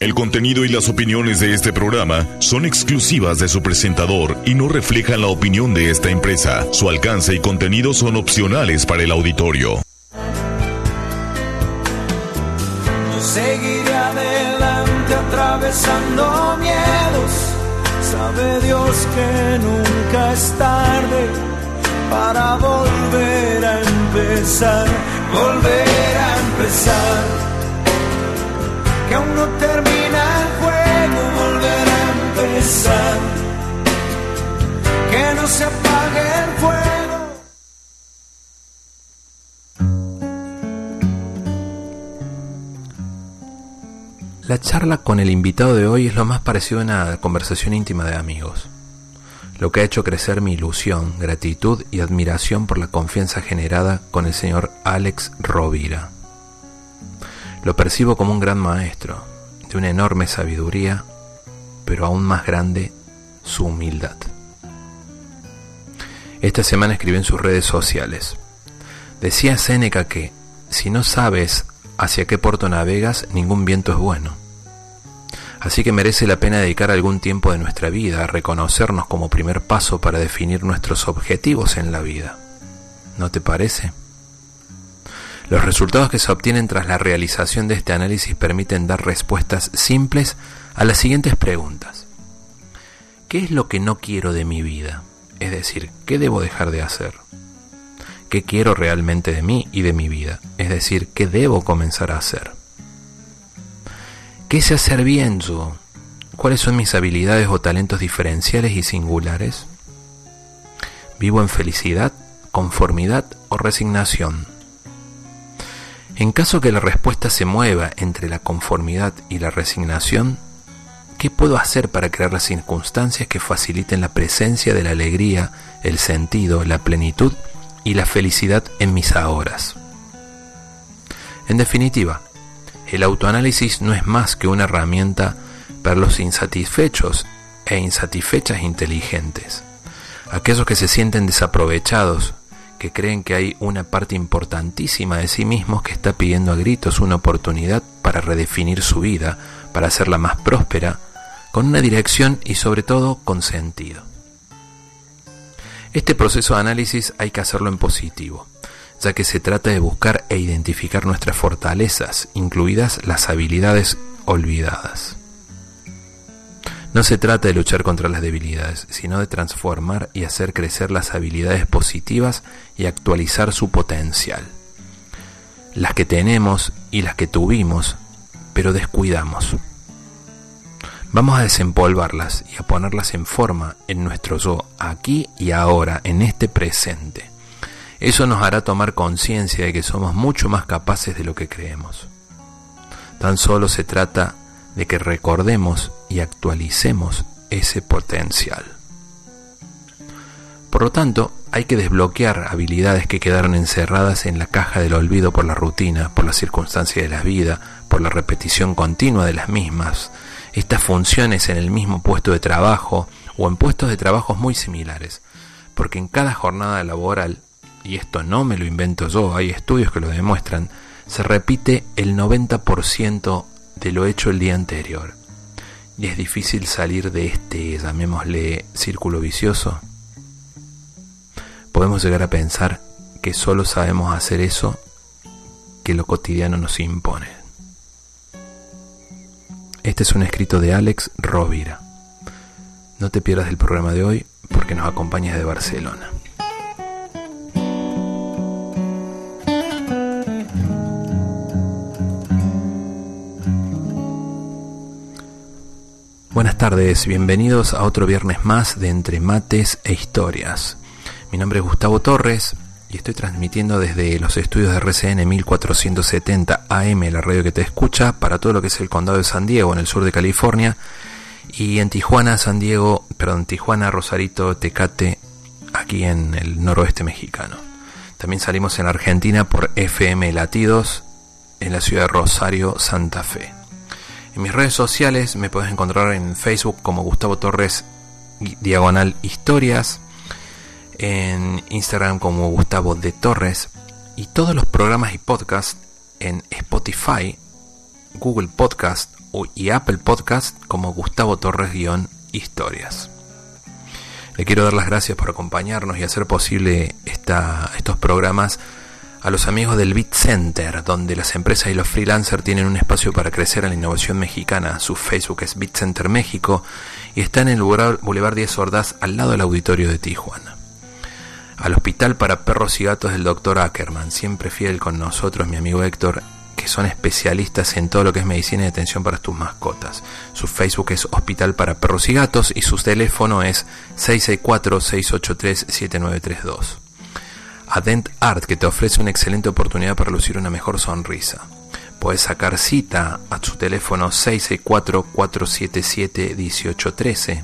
El contenido y las opiniones de este programa son exclusivas de su presentador y no reflejan la opinión de esta empresa. Su alcance y contenido son opcionales para el auditorio. Yo seguiré adelante atravesando miedos. Sabe Dios que nunca es tarde para volver a empezar, volver a empezar que aún no termina el juego, volver a empezar, que no se apague el fuego. La charla con el invitado de hoy es lo más parecido a una conversación íntima de amigos, lo que ha hecho crecer mi ilusión, gratitud y admiración por la confianza generada con el señor Alex Rovira. Lo percibo como un gran maestro, de una enorme sabiduría, pero aún más grande su humildad. Esta semana escribió en sus redes sociales. Decía Séneca que, si no sabes hacia qué puerto navegas, ningún viento es bueno. Así que merece la pena dedicar algún tiempo de nuestra vida a reconocernos como primer paso para definir nuestros objetivos en la vida. ¿No te parece? Los resultados que se obtienen tras la realización de este análisis permiten dar respuestas simples a las siguientes preguntas. ¿Qué es lo que no quiero de mi vida? Es decir, ¿qué debo dejar de hacer? ¿Qué quiero realmente de mí y de mi vida? Es decir, ¿qué debo comenzar a hacer? ¿Qué sé hacer bien yo? ¿Cuáles son mis habilidades o talentos diferenciales y singulares? ¿Vivo en felicidad, conformidad o resignación? En caso que la respuesta se mueva entre la conformidad y la resignación, ¿qué puedo hacer para crear las circunstancias que faciliten la presencia de la alegría, el sentido, la plenitud y la felicidad en mis ahoras? En definitiva, el autoanálisis no es más que una herramienta para los insatisfechos e insatisfechas inteligentes, aquellos que se sienten desaprovechados que creen que hay una parte importantísima de sí mismos que está pidiendo a gritos una oportunidad para redefinir su vida, para hacerla más próspera, con una dirección y sobre todo con sentido. Este proceso de análisis hay que hacerlo en positivo, ya que se trata de buscar e identificar nuestras fortalezas, incluidas las habilidades olvidadas. No se trata de luchar contra las debilidades, sino de transformar y hacer crecer las habilidades positivas y actualizar su potencial. Las que tenemos y las que tuvimos, pero descuidamos. Vamos a desempolvarlas y a ponerlas en forma en nuestro yo, aquí y ahora, en este presente. Eso nos hará tomar conciencia de que somos mucho más capaces de lo que creemos. Tan solo se trata de que recordemos y actualicemos ese potencial. Por lo tanto, hay que desbloquear habilidades que quedaron encerradas en la caja del olvido por la rutina, por las circunstancias de la vida, por la repetición continua de las mismas, estas funciones en el mismo puesto de trabajo o en puestos de trabajo muy similares, porque en cada jornada laboral, y esto no me lo invento yo, hay estudios que lo demuestran, se repite el 90% de lo hecho el día anterior. Y es difícil salir de este, llamémosle, círculo vicioso. Podemos llegar a pensar que solo sabemos hacer eso que lo cotidiano nos impone. Este es un escrito de Alex Rovira. No te pierdas el programa de hoy porque nos acompaña de Barcelona. Buenas tardes, bienvenidos a otro viernes más de Entre Mates e Historias. Mi nombre es Gustavo Torres y estoy transmitiendo desde los estudios de RCN 1470 AM, la radio que te escucha, para todo lo que es el condado de San Diego, en el sur de California, y en Tijuana, San Diego, perdón, Tijuana, Rosarito, Tecate, aquí en el noroeste mexicano. También salimos en Argentina por FM Latidos, en la ciudad de Rosario, Santa Fe. En mis redes sociales me puedes encontrar en Facebook como Gustavo Torres Diagonal Historias, en Instagram como Gustavo de Torres y todos los programas y podcasts en Spotify, Google Podcast, y Apple Podcast como Gustavo Torres-Historias. Le quiero dar las gracias por acompañarnos y hacer posible estos programas a los amigos del Bit Center, donde las empresas y los freelancers tienen un espacio para crecer en la innovación mexicana. Su Facebook es Bit Center México y está en el Boulevard 10 Ordaz al lado del auditorio de Tijuana. Al Hospital para Perros y Gatos del Dr. Ackerman, siempre fiel con nosotros, mi amigo Héctor, que son especialistas en todo lo que es medicina y atención para tus mascotas. Su Facebook es Hospital para Perros y Gatos y su teléfono es 664-683-7932. Adent Art, que te ofrece una excelente oportunidad para lucir una mejor sonrisa. Puedes sacar cita a su teléfono 664-477-1813.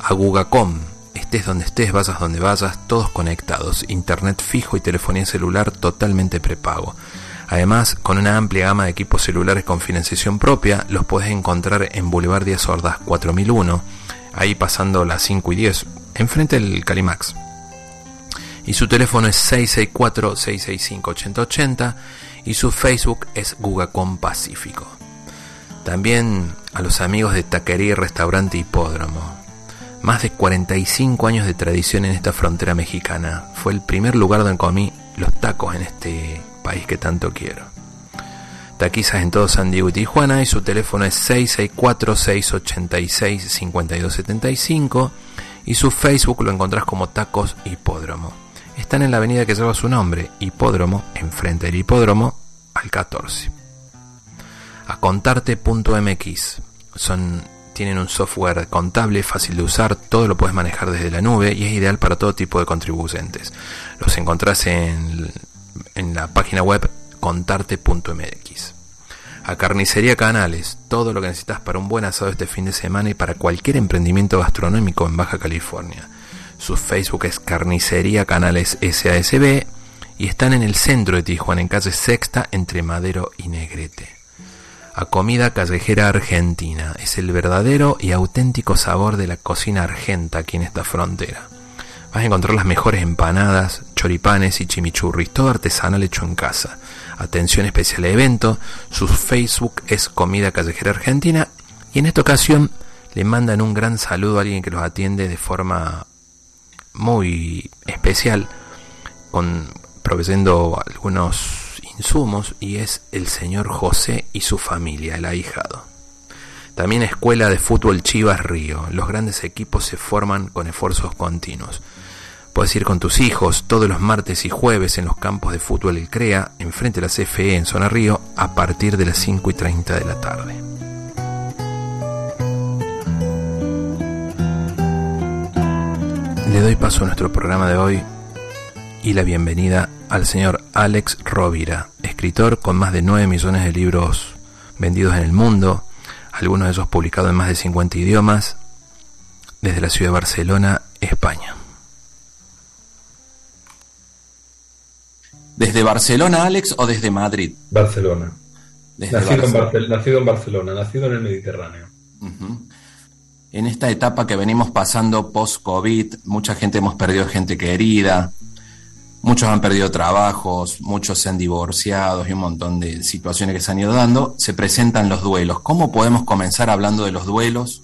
A Gugacom, estés donde estés, vayas donde vayas, todos conectados, internet fijo y telefonía celular totalmente prepago. Además, con una amplia gama de equipos celulares con financiación propia, los puedes encontrar en Boulevard 10 Sordas 4001, ahí pasando las 5 y 10, enfrente del Calimax. Y su teléfono es 664-665-8080 y su Facebook es Gugacom Pacífico. También a los amigos de Taquería Restaurante Hipódromo. Más de 45 años de tradición en esta frontera mexicana. Fue el primer lugar donde comí los tacos en este país que tanto quiero. Taquizas en todo San Diego y Tijuana y su teléfono es 664-686-5275 y su Facebook lo encontrás como Tacos Hipódromo. Están en la avenida que lleva su nombre, Hipódromo, enfrente del Hipódromo, al 14. A contarte.mx son tienen un software contable fácil de usar, todo lo puedes manejar desde la nube y es ideal para todo tipo de contribuyentes. Los encontrás en en la página web contarte.mx. A Carnicería Canales, todo lo que necesitas para un buen asado este fin de semana y para cualquier emprendimiento gastronómico en Baja California. Su Facebook es Carnicería Canales SASB y están en el centro de Tijuana, en calle Sexta, entre Madero y Negrete. A Comida Callejera Argentina es el verdadero y auténtico sabor de la cocina argenta aquí en esta frontera. Vas a encontrar las mejores empanadas, choripanes y chimichurris, todo artesanal hecho en casa. Atención especial de evento, su Facebook es Comida Callejera Argentina y en esta ocasión le mandan un gran saludo a alguien que los atiende de forma muy especial, con, proveyendo algunos insumos y es el señor José y su familia, el ahijado. También Escuela de Fútbol Chivas Río. Los grandes equipos se forman con esfuerzos continuos. Puedes ir con tus hijos todos los martes y jueves en los campos de fútbol El CREA, enfrente de la CFE en Zona Río, a partir de las 5 y 30 de la tarde. Le doy paso a nuestro programa de hoy y la bienvenida al señor Alex Rovira, escritor con más de 9 millones de libros vendidos en el mundo, algunos de esos publicados en más de 50 idiomas, desde la ciudad de Barcelona, España. ¿Desde Barcelona, Alex, o desde Madrid? Barcelona. nacido, En Barcelona, nacido en el Mediterráneo. En esta etapa que venimos pasando post-COVID, mucha gente hemos perdido gente querida, muchos han perdido trabajos, muchos se han divorciado y un montón de situaciones que se han ido dando, se presentan los duelos. ¿Cómo podemos comenzar hablando de los duelos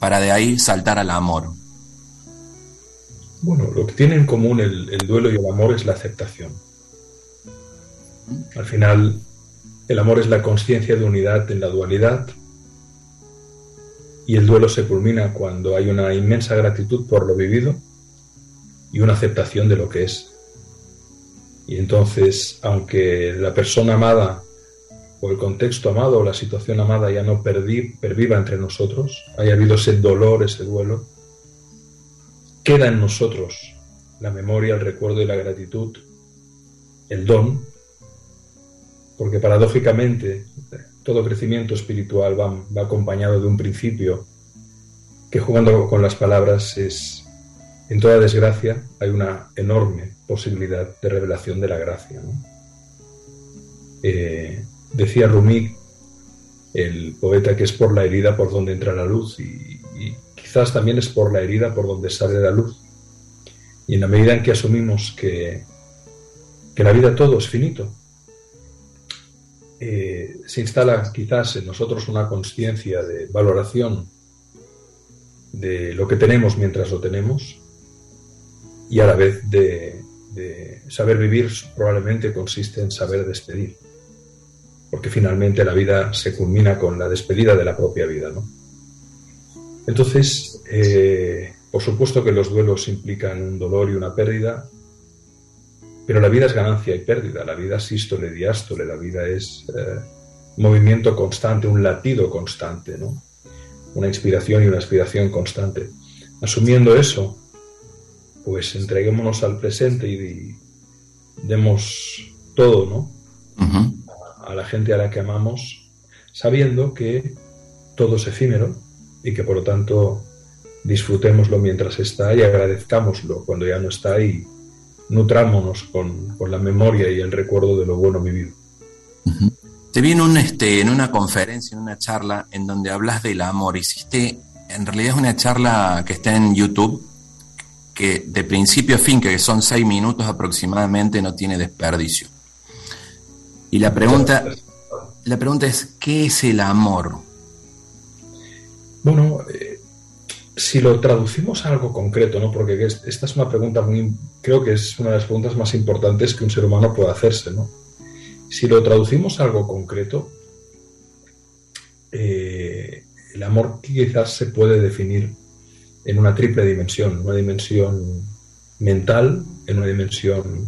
para de ahí saltar al amor? Bueno, lo que tiene en común el duelo y el amor es la aceptación. Al final, el amor es la conciencia de unidad en la dualidad y el duelo se culmina cuando hay una inmensa gratitud por lo vivido y una aceptación de lo que es. Y entonces, aunque la persona amada o el contexto amado o la situación amada ya no perviva entre nosotros, haya habido ese dolor, ese duelo, queda en nosotros la memoria, el recuerdo y la gratitud, el don porque paradójicamente todo crecimiento espiritual va, acompañado de un principio que jugando con las palabras es, en toda desgracia hay una enorme posibilidad de revelación de la gracia. Eh, decía Rumi, el poeta, que es por la herida por donde entra la luz y, y quizás también es por la herida por donde sale la luz. Y en la medida en que asumimos que, que la vida todo es finito, eh, se instala quizás en nosotros una conciencia de valoración de lo que tenemos mientras lo tenemos y a la vez de, saber vivir probablemente consiste en saber despedir, porque finalmente la vida se culmina con la despedida de la propia vida. ¿no? Entonces, eh, por supuesto que los duelos implican un dolor y una pérdida, pero la vida es ganancia y pérdida, la vida es sístole, diástole, la vida es eh, movimiento constante, un latido constante, ¿no? una inspiración y una aspiración constante. Asumiendo eso, pues entreguémonos al presente y, demos todo, ¿no? a, la gente a la que amamos, sabiendo que todo es efímero y que por lo tanto disfrutémoslo mientras está y agradezcámoslo cuando ya no está y nutrámonos con, la memoria y el recuerdo de lo bueno vivido. Te vi en, un, este, en una conferencia, en una charla, en donde hablas del amor. Hiciste, en realidad es una charla que está en YouTube, que de principio a fin, que son seis minutos aproximadamente, no tiene desperdicio. Y la pregunta, la pregunta es, ¿qué es el amor? Bueno, eh, si lo traducimos a algo concreto, ¿no? Porque esta es una pregunta muy, creo que es una de las preguntas más importantes que un ser humano puede hacerse, ¿no? Si lo traducimos a algo concreto, eh, el amor quizás se puede definir en una triple dimensión, una dimensión mental, en una dimensión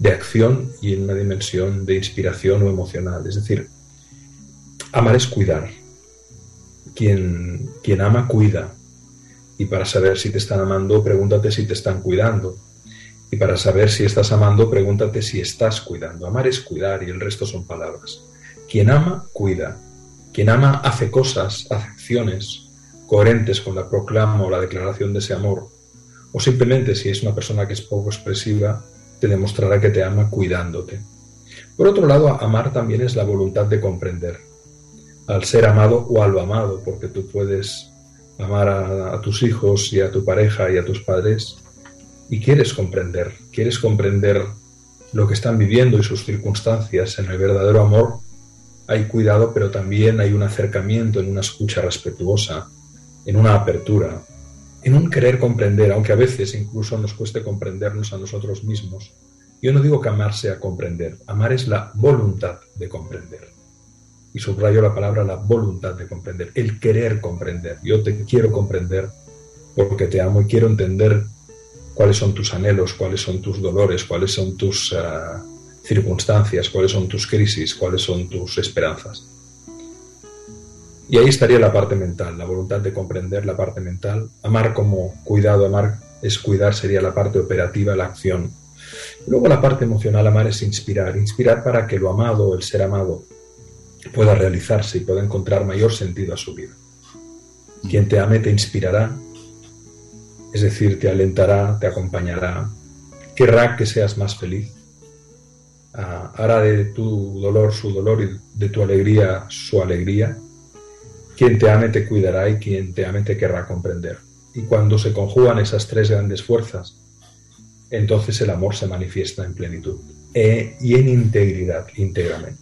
de acción y en una dimensión de inspiración o emocional. Es decir, amar es cuidar. Quien, quien ama, cuida. Y para saber si te están amando, pregúntate si te están cuidando. Y para saber si estás amando, pregúntate si estás cuidando. Amar es cuidar y el resto son palabras. Quien ama, cuida. Quien ama hace cosas, hace acciones coherentes con la proclama o la declaración de ese amor. O simplemente si es una persona que es poco expresiva, te demostrará que te ama cuidándote. Por otro lado, amar también es la voluntad de comprender. Al ser amado o a lo amado, porque tú puedes amar a, tus hijos y a tu pareja y a tus padres y quieres comprender, quieres comprender lo que están viviendo y sus circunstancias. En el verdadero amor hay cuidado, pero también hay un acercamiento, en una escucha respetuosa, en una apertura, en un querer comprender, aunque a veces incluso nos cueste comprendernos a nosotros mismos. Yo no digo que amar sea comprender, amar es la voluntad de comprender. Y subrayo la palabra la voluntad de comprender, el querer comprender. Yo te quiero comprender porque te amo y quiero entender cuáles son tus anhelos, cuáles son tus dolores, cuáles son tus eh, circunstancias, cuáles son tus crisis, cuáles son tus esperanzas. Y ahí estaría la parte mental, la voluntad de comprender la parte mental. Amar como cuidado, amar es cuidar, sería la parte operativa, la acción. Luego la parte emocional, amar es inspirar, inspirar para que lo amado, el ser amado, pueda realizarse y pueda encontrar mayor sentido a su vida. Quien te ame te inspirará, es decir, te alentará, te acompañará, querrá que seas más feliz, ah, hará de tu dolor su dolor y de tu alegría su alegría. Quien te ame te cuidará y quien te ame te querrá comprender. Y cuando se conjugan esas tres grandes fuerzas, entonces el amor se manifiesta en plenitud e, y en integridad, íntegramente.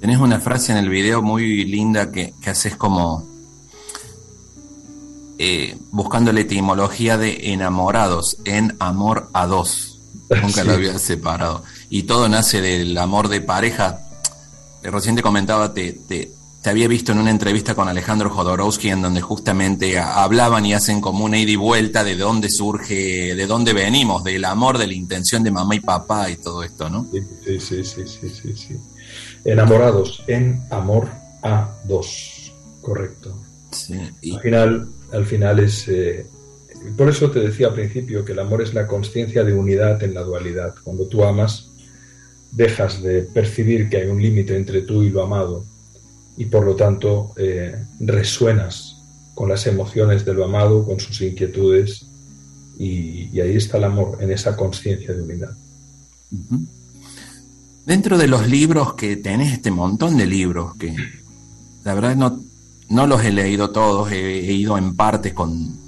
Tenés una frase en el video muy linda que, que haces como eh, buscando la etimología de enamorados, en amor a dos. Nunca lo había separado. Y todo nace del amor de pareja. Eh, recién te comentaba, te, te, había visto en una entrevista con Alejandro Jodorowsky en donde justamente hablaban y hacen como una ida y vuelta de dónde surge, de dónde venimos, del amor, de la intención de mamá y papá y todo esto, ¿no? Sí, sí, sí, sí, sí, sí. Enamorados, en amor a dos, correcto. Sí, Al final, al final es... Eh, por eso te decía al principio que el amor es la conciencia de unidad en la dualidad. Cuando tú amas, dejas de percibir que hay un límite entre tú y lo amado y por lo tanto eh, resuenas con las emociones de lo amado, con sus inquietudes y, ahí está el amor, en esa conciencia de unidad. Dentro de los libros que tenés, este montón de libros que la verdad no, no los he leído todos, he, ido en parte con,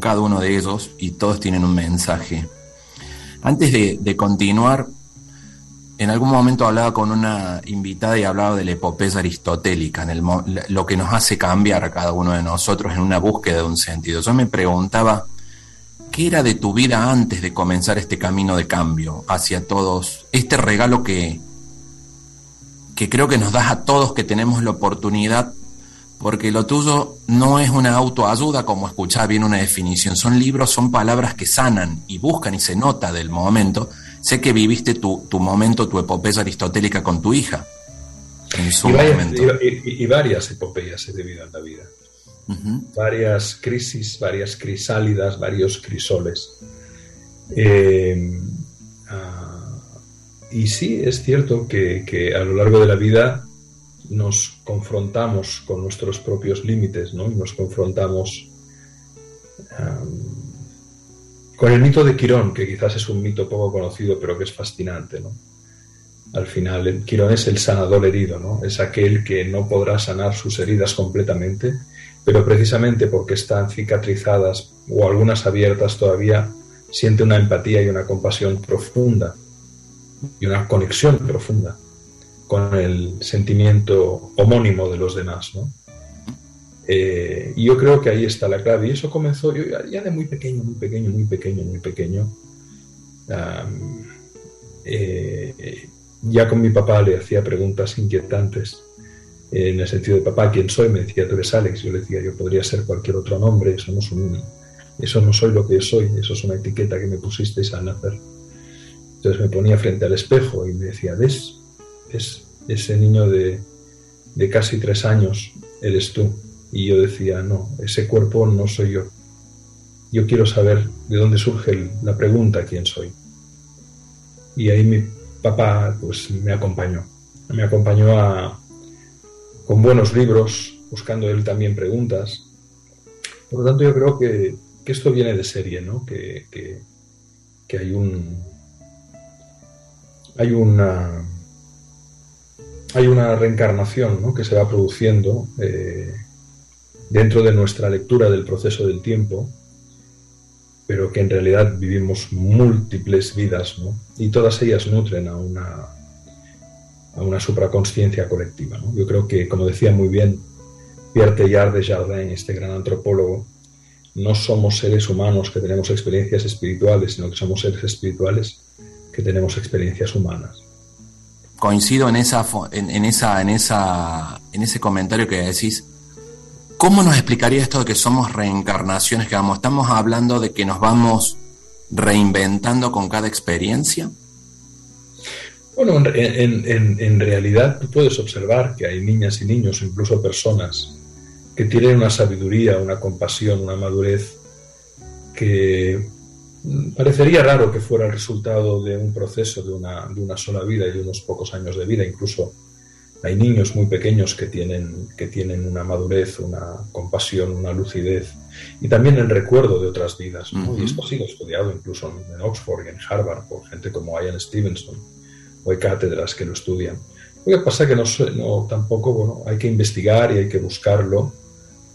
cada uno de ellos y todos tienen un mensaje. Antes de, continuar, en algún momento hablaba con una invitada y hablaba de la epopeya aristotélica, en el, lo que nos hace cambiar a cada uno de nosotros en una búsqueda de un sentido. Yo me preguntaba, ¿qué era de tu vida antes de comenzar este camino de cambio hacia todos? Este regalo que, que creo que nos das a todos que tenemos la oportunidad, porque lo tuyo no es una autoayuda como escuchar bien una definición, son libros, son palabras que sanan y buscan y se nota del momento Sé que viviste tu, momento, tu epopeya aristotélica con tu hija. En su y, varias, y, varias epopeyas he vivido en la vida. Varias crisis, varias crisálidas, varios crisoles. Eh, ah, y sí, es cierto que, a lo largo de la vida nos confrontamos con nuestros propios límites, ¿no? nos confrontamos con el mito de Quirón, que quizás es un mito poco conocido, pero que es fascinante, ¿no? Al final, Quirón es el sanador herido, ¿no? Es aquel que no podrá sanar sus heridas completamente, pero precisamente porque están cicatrizadas o algunas abiertas todavía, siente una empatía y una compasión profunda y una conexión profunda con el sentimiento homónimo de los demás, ¿no? Eh, y yo creo que ahí está la clave. Y eso comenzó yo ya de muy pequeño, muy pequeño, muy pequeño, muy pequeño. Eh, ya con mi papá le hacía preguntas inquietantes en el sentido de papá, ¿quién soy? Me decía, tú eres Alex. Yo le decía, yo podría ser cualquier otro nombre, eso no, eso no soy lo que soy, eso es una etiqueta que me pusisteis al nacer. Entonces me ponía frente al espejo y me decía, ¿ves? Ese niño de, de casi tres años eres tú. Y yo decía, no, ese cuerpo no soy yo. Yo quiero saber de dónde surge la pregunta quién soy. Y ahí mi papá pues me acompañó. Me acompañó a, con buenos libros, buscando él también preguntas. Por lo tanto, yo creo que, esto viene de serie, ¿no? Que, que, hay un. Hay una. Hay una reencarnación ¿no? que se va produciendo eh, dentro de nuestra lectura del proceso del tiempo, pero que en realidad vivimos múltiples vidas, ¿no? Y todas ellas nutren a una, a una supraconsciencia colectiva. Yo creo que, como decía muy bien Pierre Teilhard de Jardin, este gran antropólogo, no somos seres humanos que tenemos experiencias espirituales, sino que somos seres espirituales que tenemos experiencias humanas. Coincido en esa en, esa en esa en ese comentario que decís ¿Cómo nos explicaría esto de que somos reencarnaciones que vamos? ¿Estamos hablando de que nos vamos reinventando con cada experiencia? Bueno, en, realidad tú puedes observar que hay niñas y niños, incluso personas, que tienen una sabiduría, una compasión, una madurez que parecería raro que fuera el resultado de un proceso de una, de una sola vida y de unos pocos años de vida, incluso hay niños muy pequeños que tienen, que tienen una madurez, una compasión, una lucidez y también el recuerdo de otras vidas. Y esto ha sido estudiado incluso en Oxford y en Harvard por gente como Ian Stevenson. O hay cátedras que lo estudian. Lo que pasa es que no, no, tampoco bueno, hay que investigar y hay que buscarlo.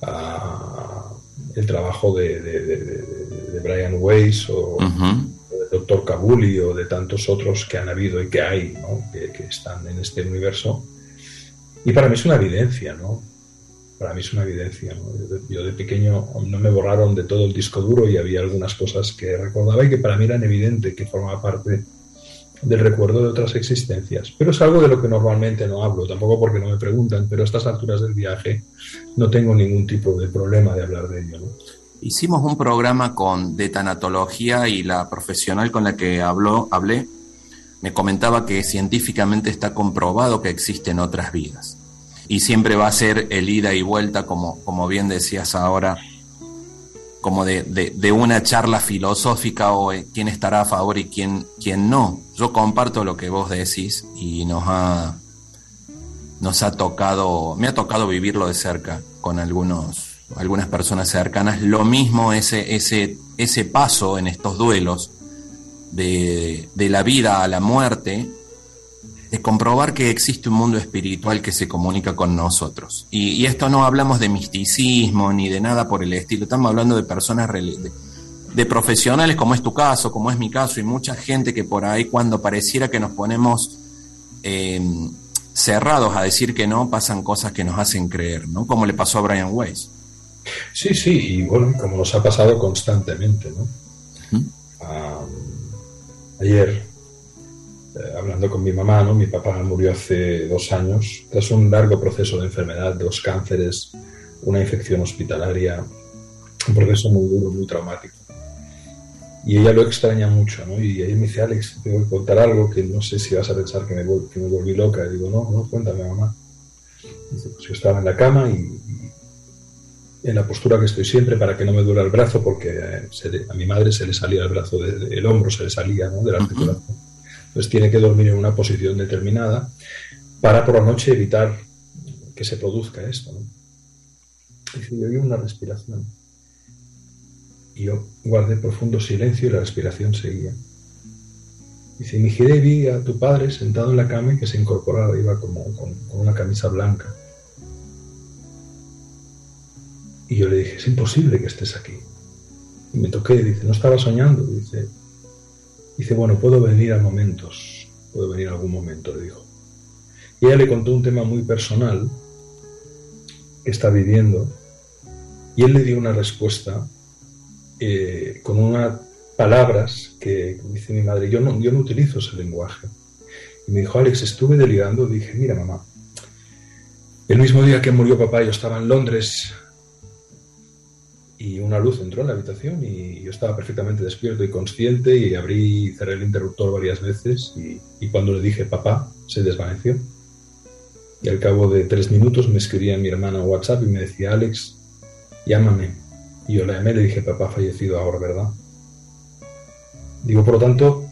Ah, el trabajo de, de, Brian Weiss o, del doctor Kabuli o de tantos otros que han habido y que hay, que, que están en este universo y para mí es una evidencia, ¿no? Para mí es una evidencia. ¿no? Yo, de, pequeño no me borraron de todo el disco duro y había algunas cosas que recordaba y que para mí eran evidentes, que formaba parte del recuerdo de otras existencias. Pero es algo de lo que normalmente no hablo, tampoco porque no me preguntan, pero a estas alturas del viaje no tengo ningún tipo de problema de hablar de ello. ¿no? Hicimos un programa con, de tanatología y la profesional con la que habló, hablé me comentaba que científicamente está comprobado que existen otras vidas. Y siempre va a ser el ida y vuelta, como, como bien decías ahora, como de, de, una charla filosófica o quién estará a favor y quién, quién no. Yo comparto lo que vos decís y nos ha, nos ha tocado, me ha tocado vivirlo de cerca con algunos, algunas personas cercanas. Lo mismo ese, ese, ese paso en estos duelos de, la vida a la muerte, de comprobar que existe un mundo espiritual que se comunica con nosotros. Y, esto no hablamos de misticismo ni de nada por el estilo, estamos hablando de personas, de, de, profesionales como es tu caso, como es mi caso, y mucha gente que por ahí cuando pareciera que nos ponemos em, cerrados a decir que no, pasan cosas que nos hacen creer, ¿no? Como le pasó a Brian Weiss. Sí, sí, y bueno, como nos ha pasado constantemente, ¿no? ayer, eh, hablando con mi mamá, ¿no? Mi papá murió hace dos años, tras un largo proceso de enfermedad, dos cánceres, una infección hospitalaria, un proceso muy duro, muy traumático. Y ella lo extraña mucho, ¿no? Y ella me dice, Alex, te voy a contar algo que no sé si vas a pensar que me, que me volví loca. Y digo, no, no, cuéntame, mamá. Dice, pues yo estaba en la cama y, en la postura que estoy siempre para que no me duela el brazo, porque eh, a mi madre se le salía el brazo, del hombro se le salía, ¿no? De la articulación. Entonces tiene que dormir en una posición determinada para por la noche evitar que se produzca esto, ¿no? Dice, yo oí una respiración y yo guardé profundo silencio y la respiración seguía. Dice, me giré y vi a tu padre sentado en la cama y que se incorporaba, iba como con, una camisa blanca. Y yo le dije, es imposible que estés aquí. Y me toqué, dice, no estaba soñando. Dice, dice, bueno, puedo venir a momentos, puedo venir a algún momento, le dijo. Y ella le contó un tema muy personal que está viviendo. Y él le dio una respuesta eh, con unas palabras que dice mi madre, yo no, yo no utilizo ese lenguaje. Y me dijo, Alex, estuve delirando, dije, mira mamá, el mismo día que murió papá yo estaba en Londres y una luz entró en la habitación y yo estaba perfectamente despierto y consciente y abrí y cerré el interruptor varias veces y, y cuando le dije papá se desvaneció. Y al cabo de tres minutos me escribía mi hermana WhatsApp y me decía, Alex, llámame. Y yo la llamé y le dije, papá fallecido ahora, ¿verdad? Digo, por lo tanto,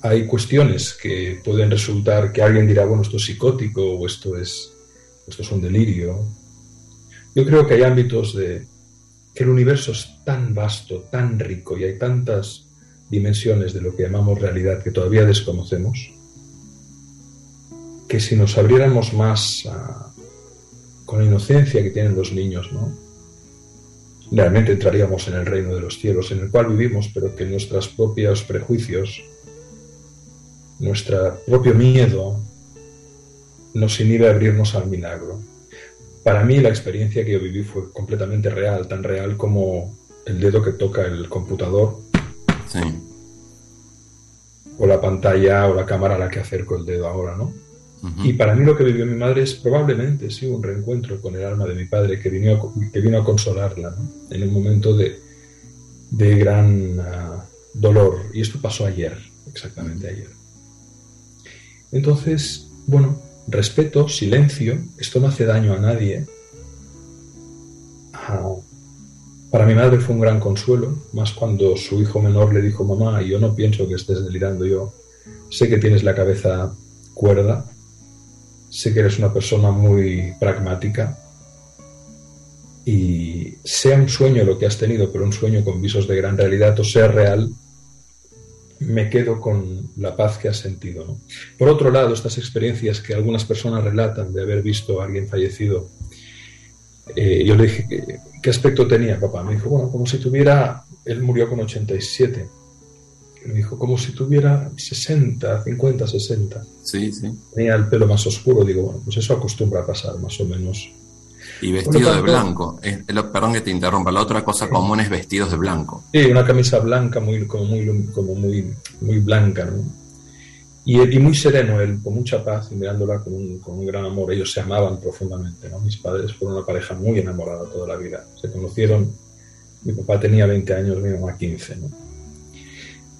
hay cuestiones que pueden resultar que alguien dirá, bueno, esto es psicótico o esto es, esto es un delirio. Yo creo que hay ámbitos de que el universo es tan vasto, tan rico y hay tantas dimensiones de lo que llamamos realidad que todavía desconocemos, que si nos abriéramos más con la inocencia que tienen los niños, ¿no? realmente entraríamos en el reino de los cielos, en el cual vivimos, pero que nuestros propios prejuicios, nuestro propio miedo, nos inhibe a abrirnos al milagro. Para mí la experiencia que yo viví fue completamente real, tan real como el dedo que toca el computador. O la pantalla o la cámara a la que acerco el dedo ahora, ¿no? Y para mí lo que vivió mi madre es probablemente sí un reencuentro con el alma de mi padre que vino a, que vino a consolarla en un momento de, de gran ah, dolor. Y esto pasó ayer, exactamente ayer. Entonces, bueno, respeto, silencio, esto no hace daño a nadie. Para mi madre fue un gran consuelo, más cuando su hijo menor le dijo, mamá, yo no pienso que estés delirando, yo sé que tienes la cabeza cuerda, sé que eres una persona muy pragmática y sea un sueño lo que has tenido, pero un sueño con visos de gran realidad o sea real, me quedo con la paz que has sentido. Por otro lado, estas experiencias que algunas personas relatan de haber visto a alguien fallecido, eh, yo le dije, ¿qué, aspecto tenía, papá? Me dijo, bueno, como si tuviera, él murió con 87 me dijo, como si tuviera 60, 50, 60. Sí, sí. Tenía el pelo más oscuro, digo, bueno, pues eso acostumbra a pasar, más o menos. Y vestido de blanco. perdón que te interrumpa, la otra cosa común es vestidos de blanco. Sí, una camisa blanca, muy, como, muy, como muy, muy blanca, ¿no? Y, y, muy sereno él, con mucha paz y mirándola con un, con un, gran amor. Ellos se amaban profundamente, ¿no? Mis padres fueron una pareja muy enamorada toda la vida. Se conocieron, mi papá tenía 20 años, mi mamá 15, ¿no?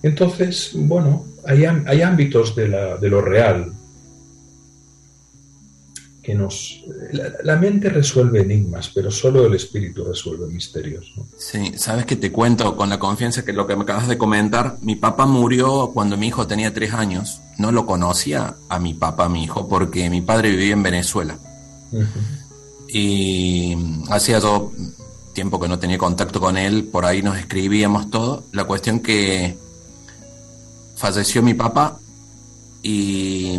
Entonces, bueno, hay, hay ámbitos de, la, de, lo real que nos... La, mente resuelve enigmas, pero solo el espíritu resuelve misterios. Sí, sabes que te cuento con la confianza que lo que me acabas de comentar, mi papá murió cuando mi hijo tenía tres años. No lo conocía a mi papá, mi hijo, porque mi padre vivía en Venezuela. Y hacía todo tiempo que no tenía contacto con él, por ahí nos escribíamos todo. La cuestión que falleció mi papá y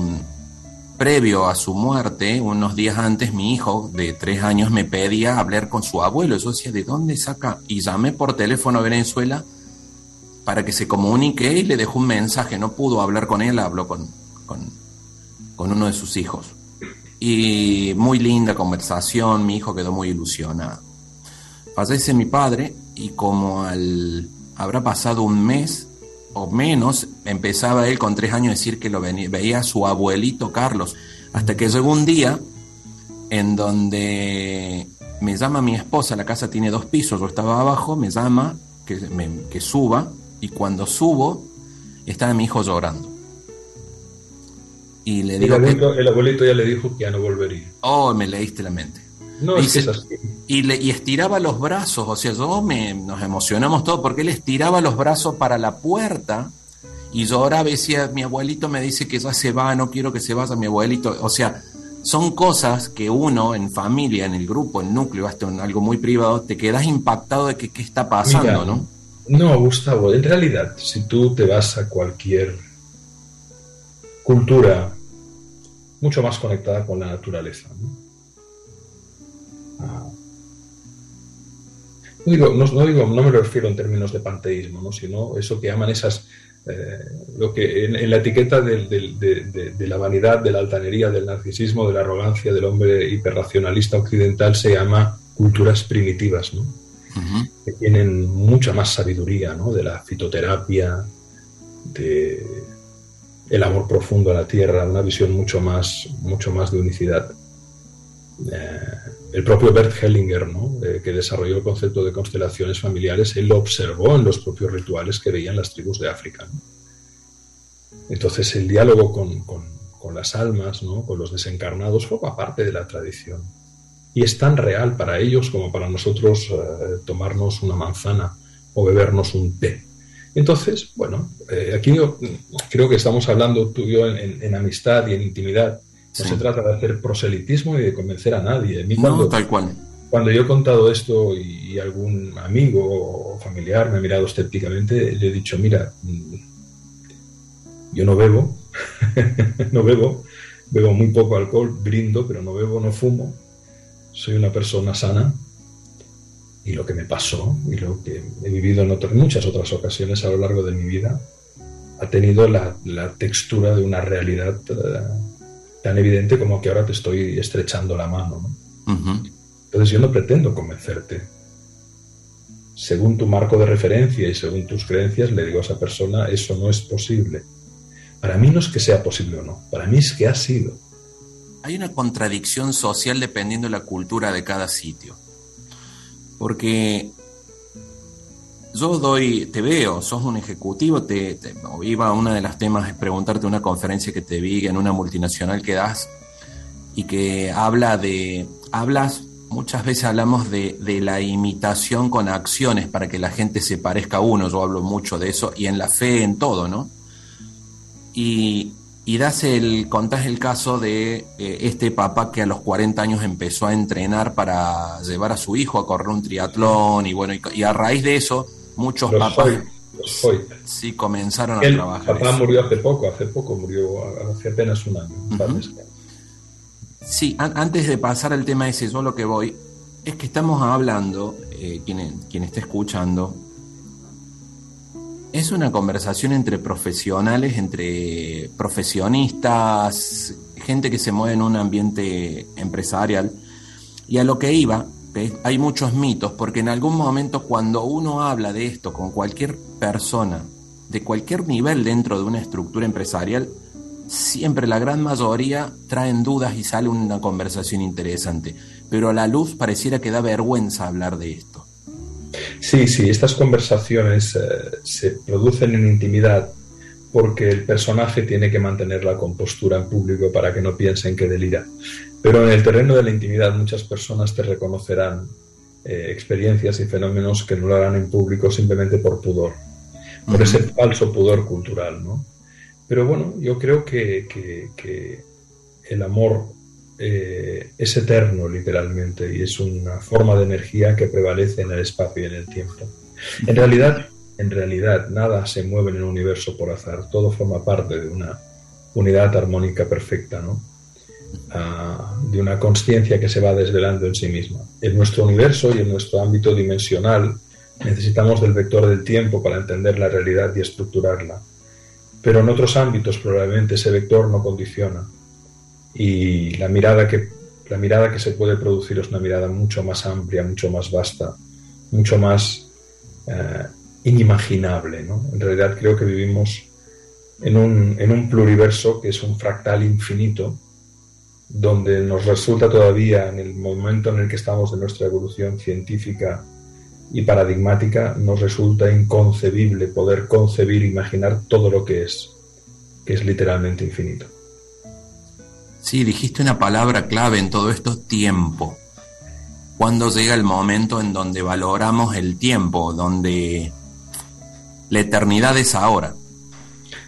previo a su muerte, unos días antes, mi hijo de tres años me pedía hablar con su abuelo. Yo decía, ¿de dónde saca? Y llamé por teléfono a Venezuela para que se comunique y le dejó un mensaje. No pudo hablar con él, habló con, con, uno de sus hijos. Y muy linda conversación, mi hijo quedó muy ilusionado. Fallece mi padre y como al, habrá pasado un mes o menos, empezaba él con tres años a decir que lo veía a su abuelito Carlos, hasta que llegó un día en donde me llama mi esposa, la casa tiene dos pisos, yo estaba abajo, me llama que, que suba y cuando subo estaba mi hijo llorando. Y le digo el, abuelito, el abuelito ya le dijo que ya no volvería. Oh, me leíste la mente. No, es que Y, le, y, estiraba los brazos, o sea, yo me, nos emocionamos todos porque él estiraba los brazos para la puerta y yo ahora decía, mi abuelito me dice que ya se va, no quiero que se vaya mi abuelito. O sea, son cosas que uno en familia, en el grupo, en el núcleo, hasta en algo muy privado, te quedas impactado de que qué está pasando, ¿no? No, Gustavo, en realidad, si tú te vas a cualquier cultura mucho más conectada con la naturaleza, ¿no? No, digo, no, digo, no me refiero en términos de panteísmo, ¿no? sino eso que llaman esas eh, lo que en, la etiqueta de, la vanidad, de la altanería, del narcisismo, de la arrogancia del hombre hiperracionalista occidental se llama culturas primitivas, ¿no? que tienen mucha más sabiduría, ¿no? de la fitoterapia, de el amor profundo a la tierra, una visión mucho más, mucho más de unicidad. Eh, el propio Bert Hellinger, ¿no? Eh, que desarrolló el concepto de constelaciones familiares, él lo observó en los propios rituales que veían las tribus de África. Entonces el diálogo con, las almas, ¿no? con los desencarnados, forma parte de la tradición. Y es tan real para ellos como para nosotros eh, tomarnos una manzana o bebernos un té. Entonces, bueno, eh, aquí creo que estamos hablando tú y yo en amistad y en intimidad no se trata de hacer proselitismo y de convencer a nadie. no, tal cual. Cuando yo he contado esto y, algún amigo o familiar me ha mirado escépticamente, le he dicho, mira, mm, yo no bebo, no bebo, bebo muy poco alcohol, brindo, pero no bebo, no fumo, soy una persona sana y lo que me pasó y lo que he vivido en, muchas otras ocasiones a lo largo de mi vida ha tenido la, textura de una realidad eh, tan evidente como que ahora te estoy estrechando la mano. Entonces yo no pretendo convencerte. Según tu marco de referencia y según tus creencias, le digo a esa persona, eso no es posible. Para mí no es que sea posible o no, para mí es que ha sido. Hay una contradicción social dependiendo de la cultura de cada sitio. Porque yo doy, te veo, sos un ejecutivo, te, te iba una de las temas es preguntarte una conferencia que te vi en una multinacional que das y que habla de, hablas, muchas veces hablamos de, de, la imitación con acciones para que la gente se parezca a uno, yo hablo mucho de eso, y en la fe, en todo, ¿no? Y, y das el, contás el caso de eh, este papá que a los 40 años empezó a entrenar para llevar a su hijo a correr un triatlón y bueno, y a raíz de eso muchos papás sí comenzaron a trabajar. Papá murió hace poco, hace poco murió, hace apenas un año. Sí, antes de pasar al tema ese, yo lo que voy es que estamos hablando, eh, quien, quien esté escuchando, es una conversación entre profesionales, entre profesionistas, gente que se mueve en un ambiente empresarial. Y a lo que iba hay muchos mitos, porque en algún momento cuando uno habla de esto con cualquier persona, de cualquier nivel dentro de una estructura empresarial, siempre la gran mayoría traen dudas y sale una conversación interesante. Pero a la luz pareciera que da vergüenza hablar de esto. Sí, sí, estas conversaciones eh, se producen en intimidad porque el personaje tiene que mantener la compostura en público para que no piensen que delira. Pero en el terreno de la intimidad muchas personas te reconocerán eh, experiencias y fenómenos que no lo harán en público simplemente por pudor, por ese falso pudor cultural. ¿no? Pero bueno, yo creo que, el amor eh, es eterno literalmente y es una forma de energía que prevalece en el espacio y en el tiempo. En realidad, en realidad nada se mueve en el universo por azar, todo forma parte de una unidad armónica perfecta, ¿no? De una conciencia que se va desvelando en sí misma. En nuestro universo y en nuestro ámbito dimensional necesitamos del vector del tiempo para entender la realidad y estructurarla. pero en otros ámbitos probablemente ese vector no condiciona. Y la mirada que, la mirada que se puede producir es una mirada mucho más amplia, mucho más vasta, mucho más eh, inimaginable. ¿no? En realidad creo que vivimos en un, en un pluriverso que es un fractal infinito, donde nos resulta todavía, en el momento en el que estamos de nuestra evolución científica y paradigmática, nos resulta inconcebible poder concebir, imaginar todo lo que es, que es literalmente infinito. Sí, dijiste una palabra clave en todo esto, tiempo. Cuando llega el momento en donde valoramos el tiempo, donde la eternidad es ahora.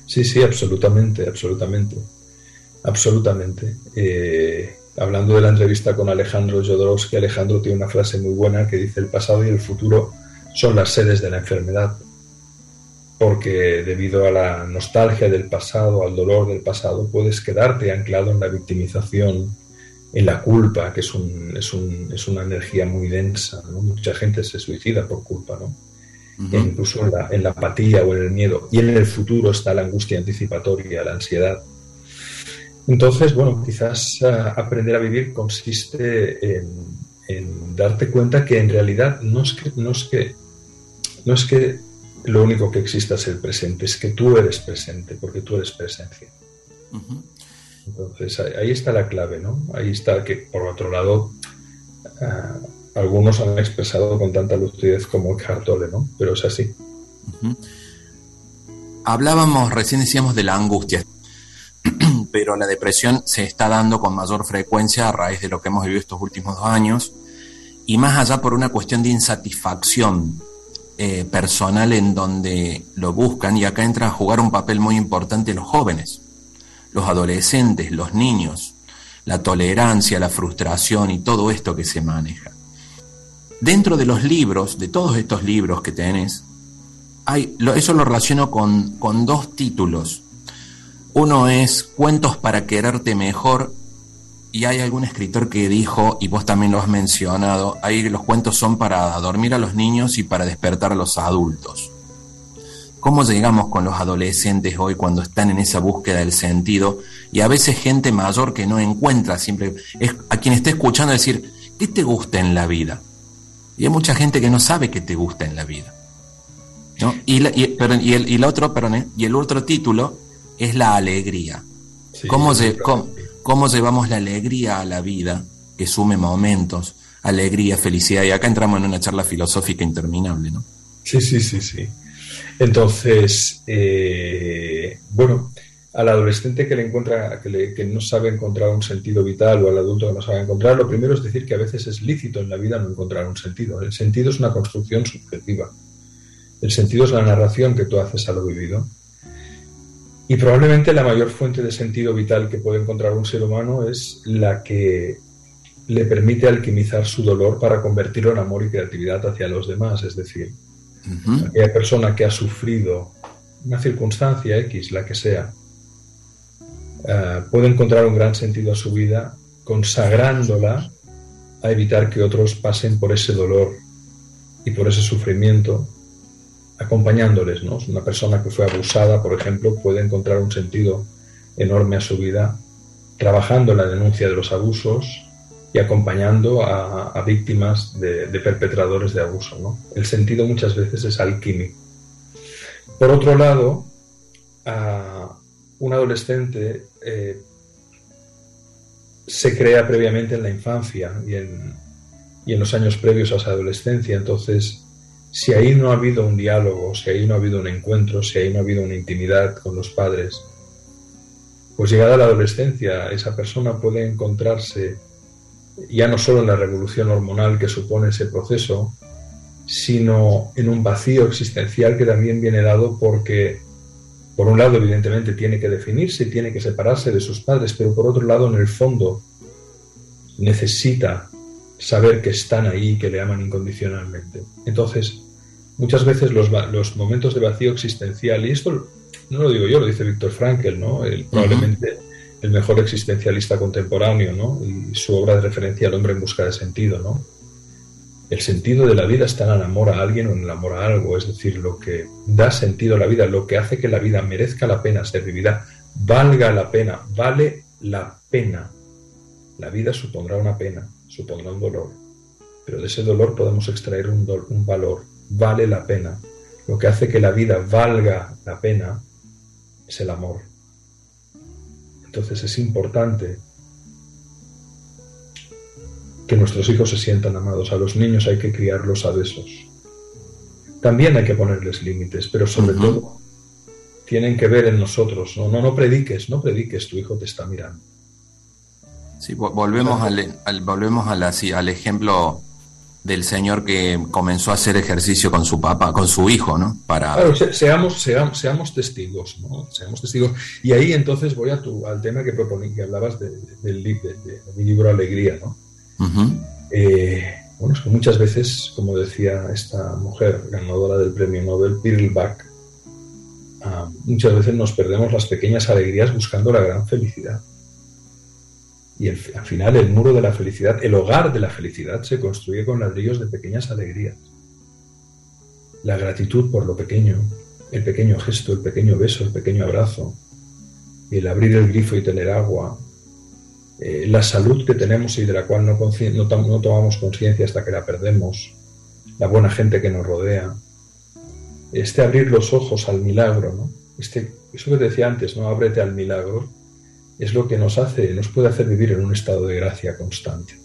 Sí, sí, absolutamente, absolutamente. Absolutamente. Eh, hablando de la entrevista con Alejandro Jodorowsky, Alejandro tiene una frase muy buena que dice el pasado y el futuro son las sedes de la enfermedad, porque debido a la nostalgia del pasado, al dolor del pasado, puedes quedarte anclado en la victimización, en la culpa, que es, un, es, un, es una energía muy densa. Mucha gente se suicida por culpa, ¿no? incluso en la, en la apatía o en el miedo. Y en el futuro está la angustia anticipatoria, la ansiedad entonces, bueno, quizás eh, aprender a vivir consiste en, darte cuenta que en realidad no es que, no es que, no es que lo único que exista es el presente, es que tú eres presente, porque tú eres presencia. Entonces, ahí está la clave, ¿no? Ahí está que, por otro lado, eh, algunos han expresado con tanta lucidez como Eckhart Tolle, ¿no? Pero es así. Hablábamos, recién decíamos de la angustia pero la depresión se está dando con mayor frecuencia a raíz de lo que hemos vivido estos últimos dos años y más allá por una cuestión de insatisfacción eh, personal en donde lo buscan y acá entra a jugar un papel muy importante los jóvenes, los adolescentes, los niños, la tolerancia, la frustración y todo esto que se maneja. Dentro de los libros, de todos estos libros que tenés, eso lo relaciono con, con dos títulos uno es Cuentos para quererte mejor y hay algún escritor que dijo, y vos también lo has mencionado, ahí los cuentos son para dormir a los niños y para despertar a los adultos. ¿Cómo llegamos con los adolescentes hoy cuando están en esa búsqueda del sentido? Y a veces gente mayor que no encuentra, siempre a quien está escuchando decir, ¿qué te gusta en la vida? Y hay mucha gente que no sabe qué te gusta en la vida. Y, el, otro, perdón, ¿eh? y el otro título es la alegría. ¿Cómo, ¿Cómo, llevamos la alegría a la vida, que sume momentos, alegría, felicidad? Y acá entramos en una charla filosófica interminable, ¿no? Sí, sí, sí, sí. Entonces, eh, bueno, al adolescente que le encuentra, que, que, no sabe encontrar un sentido vital o al adulto que no sabe encontrar, lo primero es decir que a veces es lícito en la vida no encontrar un sentido. El sentido es una construcción subjetiva. El sentido es la narración que tú haces a lo vivido. Y probablemente la mayor fuente de sentido vital que puede encontrar un ser humano es la que le permite alquimizar su dolor para convertirlo en amor y creatividad hacia los demás. Es decir, aquella persona que ha sufrido una circunstancia X, la que sea, eh, puede encontrar un gran sentido a su vida consagrándola a evitar que otros pasen por ese dolor y por ese sufrimiento acompañándoles. ¿no? Una persona que fue abusada, por ejemplo, puede encontrar un sentido enorme a su vida trabajando la denuncia de los abusos y acompañando a, víctimas de, perpetradores de abuso. El sentido muchas veces es alquímico. Por otro lado, un adolescente eh, se crea previamente en la infancia y en, y en los años previos a esa adolescencia, entonces si ahí no ha habido un diálogo, si ahí no ha habido un encuentro, si ahí no ha habido una intimidad con los padres, pues llegada la adolescencia, esa persona puede encontrarse ya no solo en la revolución hormonal que supone ese proceso, sino en un vacío existencial que también viene dado porque, por un lado, evidentemente tiene que definirse, tiene que separarse de sus padres, pero por otro lado, en el fondo, necesita saber que están ahí que le aman incondicionalmente. Entonces, muchas veces los, los, momentos de vacío existencial, y esto no lo digo yo, lo dice Víctor Frankl, ¿no? El, probablemente el mejor existencialista contemporáneo, ¿no? Y su obra de referencia, El hombre en busca de sentido, ¿no? El sentido de la vida está en el amor a alguien o en el amor a algo, es decir, lo que da sentido a la vida, lo que hace que la vida merezca la pena ser vivida, valga la pena, vale la pena. La vida supondrá una pena, supondrá un dolor, pero de ese dolor podemos extraer un, un valor, vale la pena. Lo que hace que la vida valga la pena es el amor. Entonces es importante que nuestros hijos se sientan amados. A los niños hay que criarlos a besos. También hay que ponerles límites, pero sobre todo tienen que ver en nosotros. No, no, no prediques, no prediques, tu hijo te está mirando. Sí, volvemos al, volvemos al ejemplo del señor que comenzó a hacer ejercicio con su papá, con su hijo, ¿no? Para... Claro, seamos, seamos, seamos testigos, ¿no? Seamos testigos. Y ahí entonces voy a tu, al tema que proponí, que hablabas de, del de, mi libro Alegría, ¿no? Eh, bueno, es que muchas veces, como decía esta mujer ganadora del premio Nobel, Birlbach, ah, muchas veces nos perdemos las pequeñas alegrías buscando la gran felicidad. Y al final el muro de la felicidad, el hogar de la felicidad se construye con ladrillos de pequeñas alegrías. La gratitud por lo pequeño, el pequeño gesto, el pequeño beso, el pequeño abrazo, el abrir el grifo y tener agua, eh, la salud que tenemos y de la cual no, tomamos conciencia hasta que la perdemos, la buena gente que nos rodea, este abrir los ojos al milagro, ¿no? Este, eso que decía antes, ¿no? Ábrete al milagro, es lo que nos hace, nos puede hacer vivir en un estado de gracia constante,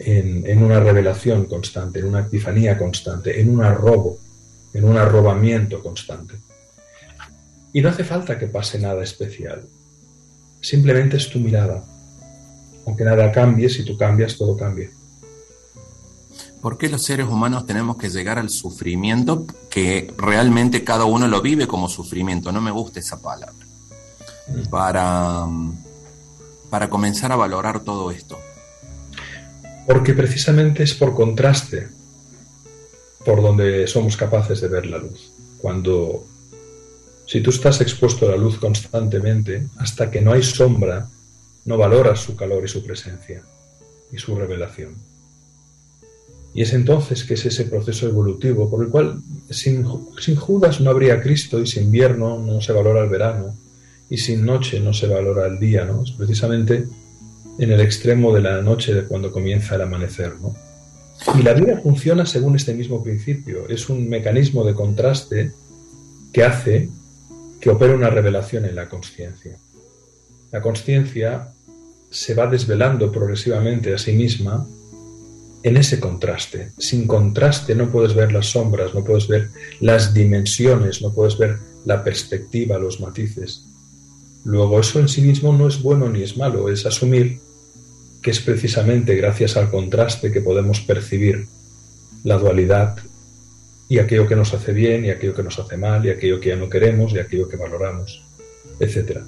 en, en una revelación constante, en una epifanía constante, en un arrobo, en un arrobamiento constante. Y no hace falta que pase nada especial, simplemente es tu mirada, aunque nada cambie, si tú cambias, todo cambia. ¿Por qué los seres humanos tenemos que llegar al sufrimiento que realmente cada uno lo vive como sufrimiento? No me gusta esa palabra. Para, para comenzar a valorar todo esto. Porque precisamente es por contraste por donde somos capaces de ver la luz. Cuando, si tú estás expuesto a la luz constantemente, hasta que no hay sombra, no valoras su calor y su presencia y su revelación. Y es entonces que es ese proceso evolutivo por el cual sin, sin, Judas no habría Cristo y sin invierno no se valora el verano y sin noche no se valora el día, ¿no? Es precisamente en el extremo de la noche de cuando comienza el amanecer, ¿no? Y la vida funciona según este mismo principio. Es un mecanismo de contraste que hace que opere una revelación en la conciencia. La conciencia se va desvelando progresivamente a sí misma en ese contraste. Sin contraste no puedes ver las sombras, no puedes ver las dimensiones, no puedes ver la perspectiva, los matices. Luego eso en sí mismo no es bueno ni es malo, es asumir que es precisamente gracias al contraste que podemos percibir la dualidad y aquello que nos hace bien y aquello que nos hace mal y aquello que ya no queremos y aquello que valoramos, etcétera.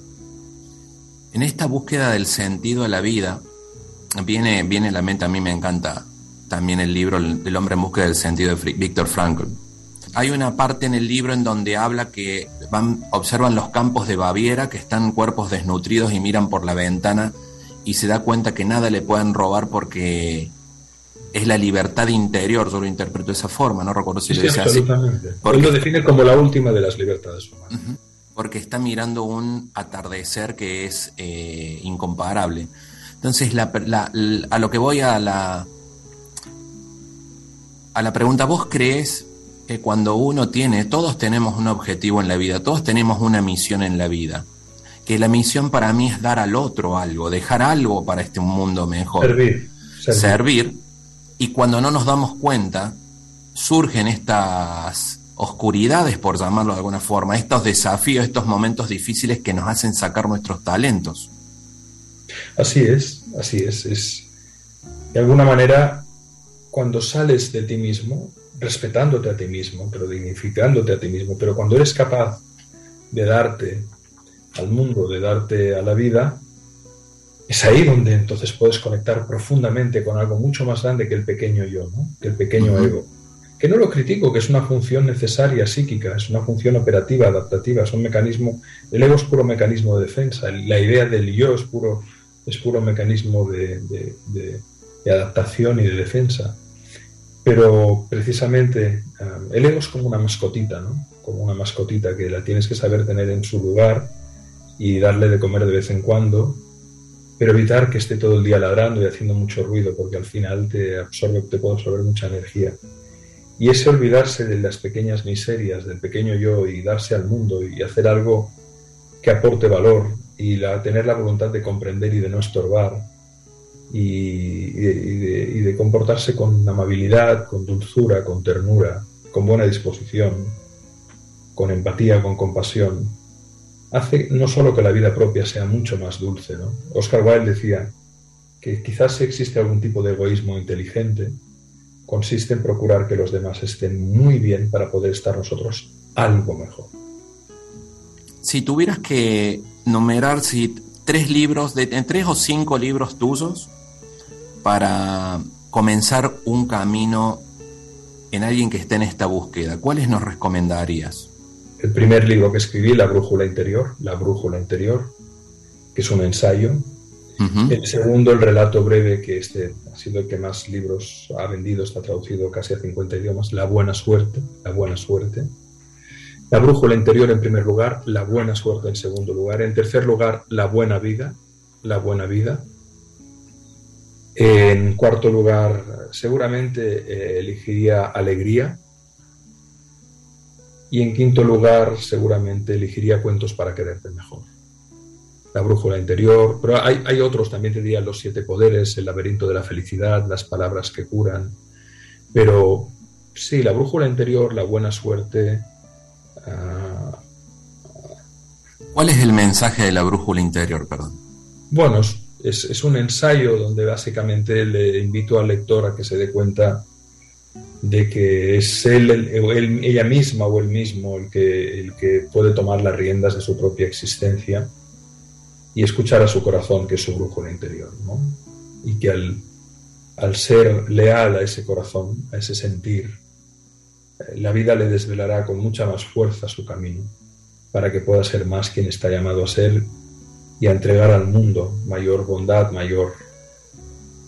En esta búsqueda del sentido de la vida, viene, viene a la mente, a mí me encanta también el libro El hombre en búsqueda del sentido de Víctor Frankl. Hay una parte en el libro en donde habla que van, observan los campos de Baviera, que están cuerpos desnutridos y miran por la ventana y se da cuenta que nada le pueden robar porque es la libertad interior, yo lo interpreto de esa forma, no recuerdo si lo dice así. Él lo define como la última de las libertades humanas porque está mirando un atardecer que es eh, incomparable. Entonces, a lo que voy a la, a la pregunta, ¿vos crees que cuando uno tiene, todos tenemos un objetivo en la vida, todos tenemos una misión en la vida? Que la misión para mí es dar al otro algo, dejar algo para este mundo mejor. Servir. servir. Y cuando no nos damos cuenta, surgen estas oscuridades, por llamarlo de alguna forma, estos desafíos, estos momentos difíciles que nos hacen sacar nuestros talentos. Así es, así es. es de alguna manera, cuando sales de ti mismo, respetándote a ti mismo, pero dignificándote a ti mismo, pero cuando eres capaz de darte al mundo, de darte a la vida, es ahí donde entonces puedes conectar profundamente con algo mucho más grande que el pequeño yo, ¿no? que el pequeño ego que no lo critico, que es una función necesaria psíquica, es una función operativa, adaptativa, es un mecanismo, el ego es puro mecanismo de defensa, la idea del yo es puro, es puro mecanismo de, adaptación y de defensa. Pero precisamente el ego es como una mascotita, ¿no? Como una mascotita que la tienes que saber tener en su lugar y darle de comer de vez en cuando, pero evitar que esté todo el día ladrando y haciendo mucho ruido, porque al final te absorbe, te puede absorber mucha energía. Y ese olvidarse de las pequeñas miserias del pequeño yo y darse al mundo y hacer algo que aporte valor y la, tener la voluntad de comprender y de no estorbar y, de, comportarse con amabilidad, con dulzura, con ternura, con buena disposición, con empatía, con compasión, hace no solo que la vida propia sea mucho más dulce. ¿no? Oscar Wilde decía que quizás existe algún tipo de egoísmo inteligente, consiste en procurar que los demás estén muy bien para poder estar nosotros algo mejor. Si tuvieras que numerar si tres libros, de, tres o cinco libros tuyos para comenzar un camino en alguien que esté en esta búsqueda, ¿cuáles nos recomendarías? El primer libro que escribí, La Brújula Interior, La Brújula Interior, que es un ensayo. El segundo, el relato breve, que este ha sido el que más libros ha vendido, está traducido casi a 50 idiomas, La Buena Suerte, La Buena Suerte. La Brújula Interior en primer lugar, La Buena Suerte en segundo lugar. En tercer lugar, La Buena Vida, La Buena Vida. En cuarto lugar, seguramente eh, elegiría Alegría, y en quinto lugar, seguramente elegiría Cuentos para quererte mejor. La brújula interior, pero hay, otros, también te diría Los siete poderes, El laberinto de la felicidad, Las palabras que curan. Pero sí, la brújula interior, la buena suerte. Ah, ¿Cuál es el mensaje de la brújula interior, perdón? Bueno, es, es un ensayo donde básicamente le invito al lector a que se dé cuenta de que es él, ella misma o él mismo el que, el que puede tomar las riendas de su propia existencia y escuchar a su corazón, que es su brújula interior, ¿no? Y que al, al ser leal a ese corazón, a ese sentir, eh, la vida le desvelará con mucha más fuerza su camino para que pueda ser más quien está llamado a ser y a entregar al mundo mayor bondad, mayor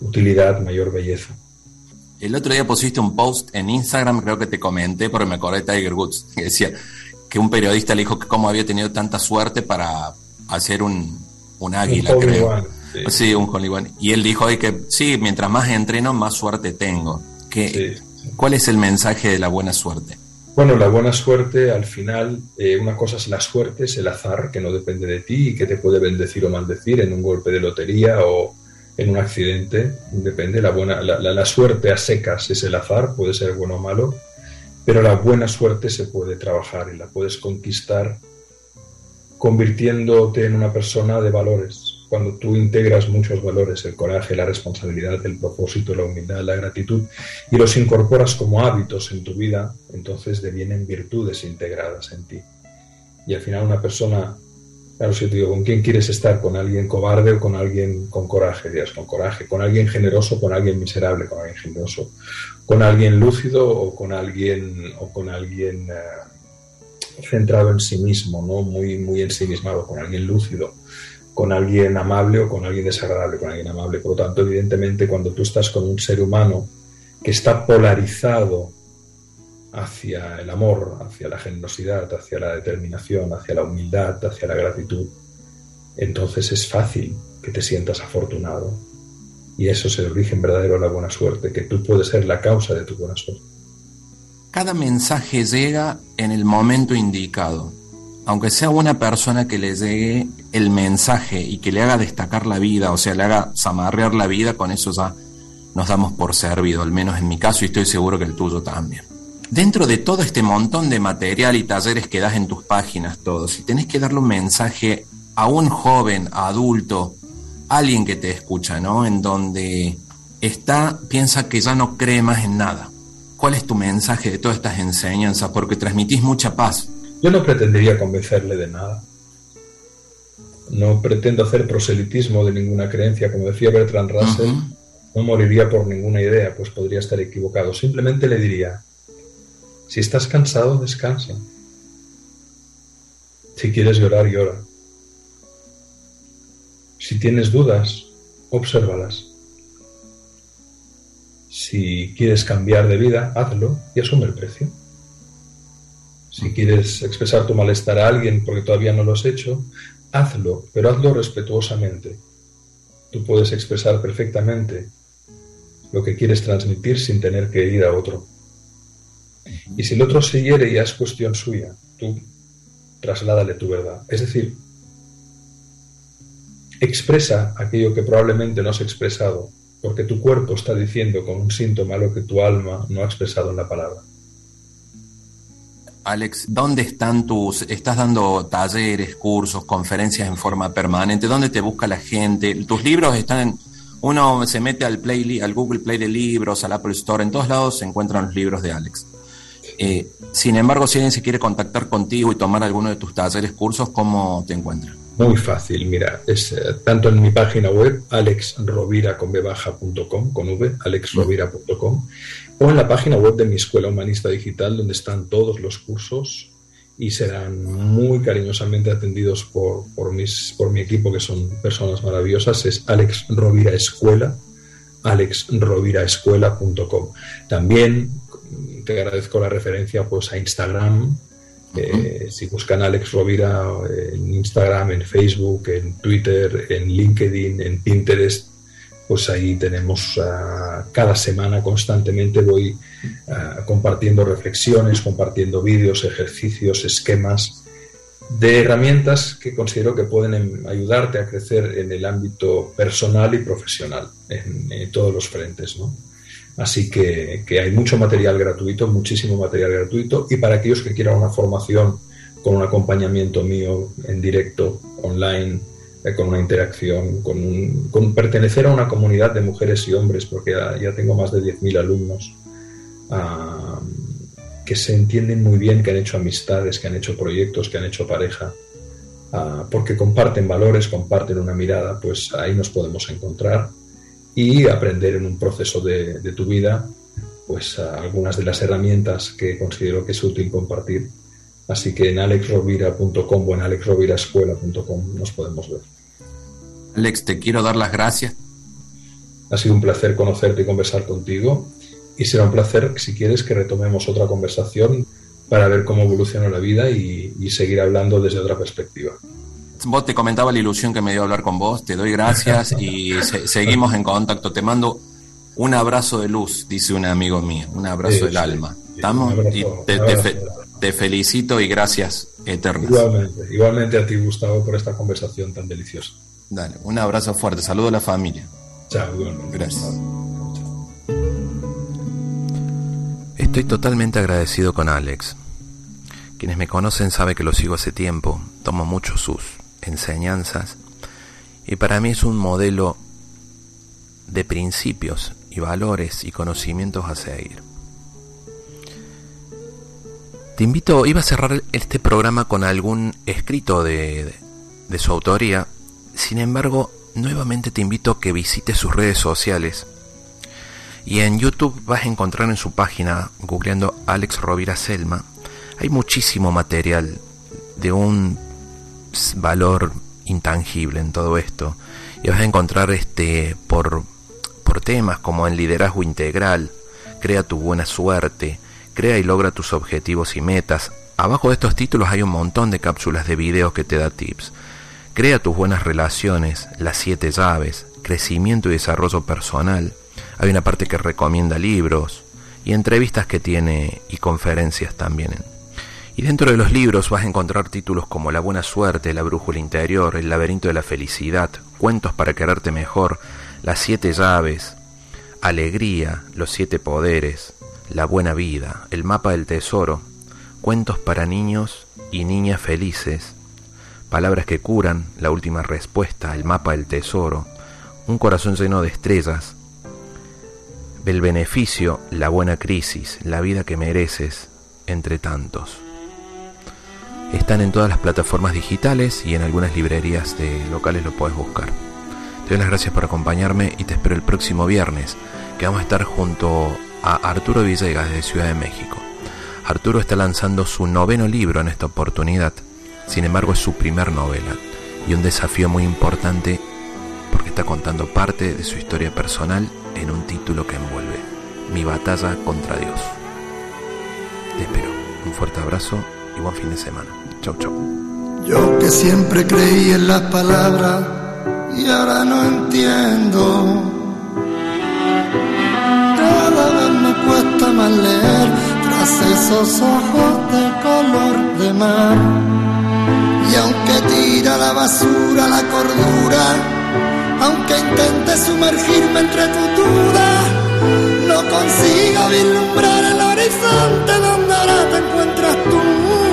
utilidad, mayor belleza. El otro día pusiste un post en Instagram, creo que te comenté, porque me acordé de Tiger Woods, que decía que un periodista le dijo que cómo había tenido tanta suerte para hacer un, un águila, creo. sí. un Hollywood. Y él dijo que sí, mientras más entreno, más suerte tengo. Que, ¿Cuál es el mensaje de la buena suerte? Bueno, la buena suerte, al final, eh, una cosa es la suerte, es el azar, que no depende de ti y que te puede bendecir o maldecir en un golpe de lotería o, en un accidente, depende, la, buena, la, suerte a secas es el azar, puede ser bueno o malo, pero la buena suerte se puede trabajar y la puedes conquistar convirtiéndote en una persona de valores. Cuando tú integras muchos valores, el coraje, la responsabilidad, el propósito, la humildad, la gratitud, y los incorporas como hábitos en tu vida, entonces devienen virtudes integradas en ti. Y al final una persona Claro, si te digo, ¿con quién quieres estar? ¿Con alguien cobarde o con alguien con coraje? Dios, con coraje. ¿Con alguien generoso con alguien miserable? Con alguien generoso. ¿Con alguien lúcido o con alguien, o con alguien eh, centrado en sí mismo, ¿no? Muy, muy ensimismado, con alguien lúcido? ¿Con alguien amable o con alguien desagradable? Con alguien amable. Por lo tanto, evidentemente, cuando tú estás con un ser humano que está polarizado hacia el amor, hacia la generosidad, hacia la determinación, hacia la humildad, hacia la gratitud, entonces es fácil que te sientas afortunado. Y eso es el origen verdadero de la buena suerte, que tú puedes ser la causa de tu buena suerte. Cada mensaje llega en el momento indicado. Aunque sea una persona que le llegue el mensaje y que le haga destacar la vida, o sea, le haga zamarrear la vida, con eso ya nos damos por servido, al menos en mi caso y estoy seguro que el tuyo también dentro de todo este montón de material y talleres que das en tus páginas, todos, si tenés que darle un mensaje a un joven, adulto, alguien que te escucha, ¿no? En donde está, piensa que ya no cree más en nada. ¿Cuál es tu mensaje de todas estas enseñanzas? Porque transmitís mucha paz. Yo no pretendería convencerle de nada. No pretendo hacer proselitismo de ninguna creencia. Como decía Bertrand Russell, no moriría por ninguna idea, pues podría estar equivocado. Simplemente le diría, si estás cansado, descansa. Si quieres llorar, llora. Si tienes dudas, obsérvalas. Si quieres cambiar de vida, hazlo y asume el precio. Si quieres expresar tu malestar a alguien porque todavía no lo has hecho, hazlo, pero hazlo respetuosamente. Tú puedes expresar perfectamente lo que quieres transmitir sin tener que ir a otro. Y si el otro se hiere, ya es cuestión suya. Tú trasládale tu verdad. Es decir, expresa aquello que probablemente no has expresado, porque tu cuerpo está diciendo con un síntoma lo que tu alma no ha expresado en la palabra. Alex, ¿dónde están tus, estás dando talleres, cursos, conferencias en forma permanente? ¿Dónde te busca la gente? Tus libros están en, uno se mete al, Play, al Google Play de libros, al Apple Store, en todos lados se encuentran los libros de Alex. Eh, sin embargo, si alguien se quiere contactar contigo y tomar alguno de tus talleres, cursos, ¿cómo te encuentra? Muy fácil, mira, es eh, tanto en mi página web, alexrovira.com, con v, alexrovira.com, o en la página web de mi Escuela Humanista Digital, donde están todos los cursos y serán muy cariñosamente atendidos por, por, mis, por mi equipo, que son personas maravillosas. Es Alex Rovira Escuela, alexroviraescuela.com. También te agradezco la referencia pues, a Instagram, eh, si buscan Alex Rovira en Instagram, en Facebook, en Twitter, en LinkedIn, en Pinterest, pues ahí tenemos ah, cada semana constantemente voy ah, compartiendo reflexiones, compartiendo vídeos, ejercicios, esquemas de herramientas que considero que pueden em, ayudarte a crecer en el ámbito personal y profesional, en, en todos los frentes. ¿no? Así que, hay mucho material gratuito, muchísimo material gratuito. Y para aquellos que quieran una formación con un acompañamiento mío en directo, online, eh, con una interacción, con, pertenecer a una comunidad de mujeres y hombres, porque ya, tengo más de 10.000 alumnos ah, que se entienden muy bien, que han hecho amistades, que han hecho proyectos, que han hecho pareja, ah, porque comparten valores, comparten una mirada, pues ahí nos podemos encontrar y aprender en un proceso de, tu vida pues algunas de las herramientas que considero que es útil compartir. Así que en alexrovira.com o en alexroviraescuela.com nos podemos ver. Alex, te quiero dar las gracias. Ha sido un placer conocerte y conversar contigo. Y será un placer, si quieres, que retomemos otra conversación para ver cómo evoluciona la vida y seguir hablando desde otra perspectiva. Vos te comentaba la ilusión que me dio hablar con vos, te doy gracias y seguimos en contacto. Te mando un abrazo de luz, dice un amigo mío, un abrazo del alma. ¿Estamos? y te, felicito y gracias eternas. Igualmente, igualmente a ti, Gustavo, por esta conversación tan deliciosa. Dale, un abrazo fuerte, saludo a la familia. Chao, Gracias. Estoy totalmente agradecido con Alex. Quienes me conocen saben que lo sigo hace tiempo, tomo mucho sus enseñanzas y para mí es un modelo de principios y valores y conocimientos a seguir. Te invito, iba a cerrar este programa con algún escrito de, de, su autoría, sin embargo, nuevamente te invito a que visites sus redes sociales y en YouTube vas a encontrar en su página, googleando Alex Rovira Selma, hay muchísimo material de un valor intangible en todo esto. Y vas a encontrar este por, por temas como en liderazgo integral, crea tu buena suerte, crea y logra tus objetivos y metas. Abajo de estos títulos hay un montón de cápsulas de videos que te da tips. Crea tus buenas relaciones, las siete llaves, crecimiento y desarrollo personal. Hay una parte que recomienda libros y entrevistas que tiene y conferencias también. Y dentro de los libros vas a encontrar títulos como La buena suerte, La brújula interior, El laberinto de la felicidad, Cuentos para quererte mejor, Las siete llaves, Alegría, Los siete poderes, La buena vida, El mapa del tesoro, Cuentos para niños y niñas felices, Palabras que curan, La última respuesta, El mapa del tesoro, Un corazón lleno de estrellas, El beneficio, La buena crisis, La vida que mereces, entre tantos. Están en todas las plataformas digitales y en algunas librerías de locales lo puedes buscar. Te doy las gracias por acompañarme y te espero el próximo viernes, que vamos a estar junto a Arturo Villegas de Ciudad de México. Arturo está lanzando su noveno libro en esta oportunidad, sin embargo es su primer novela y un desafío muy importante porque está contando parte de su historia personal en un título que envuelve mi batalla contra Dios. Te espero. Un fuerte abrazo y buen fin de semana. Chau, chau. Yo que siempre creí en las palabras y ahora no entiendo. Cada vez me cuesta más leer tras esos ojos de color de mar. Y aunque tira la basura la cordura, aunque intente sumergirme entre tu dudas, no consigo vislumbrar el horizonte donde ahora te encuentras tú.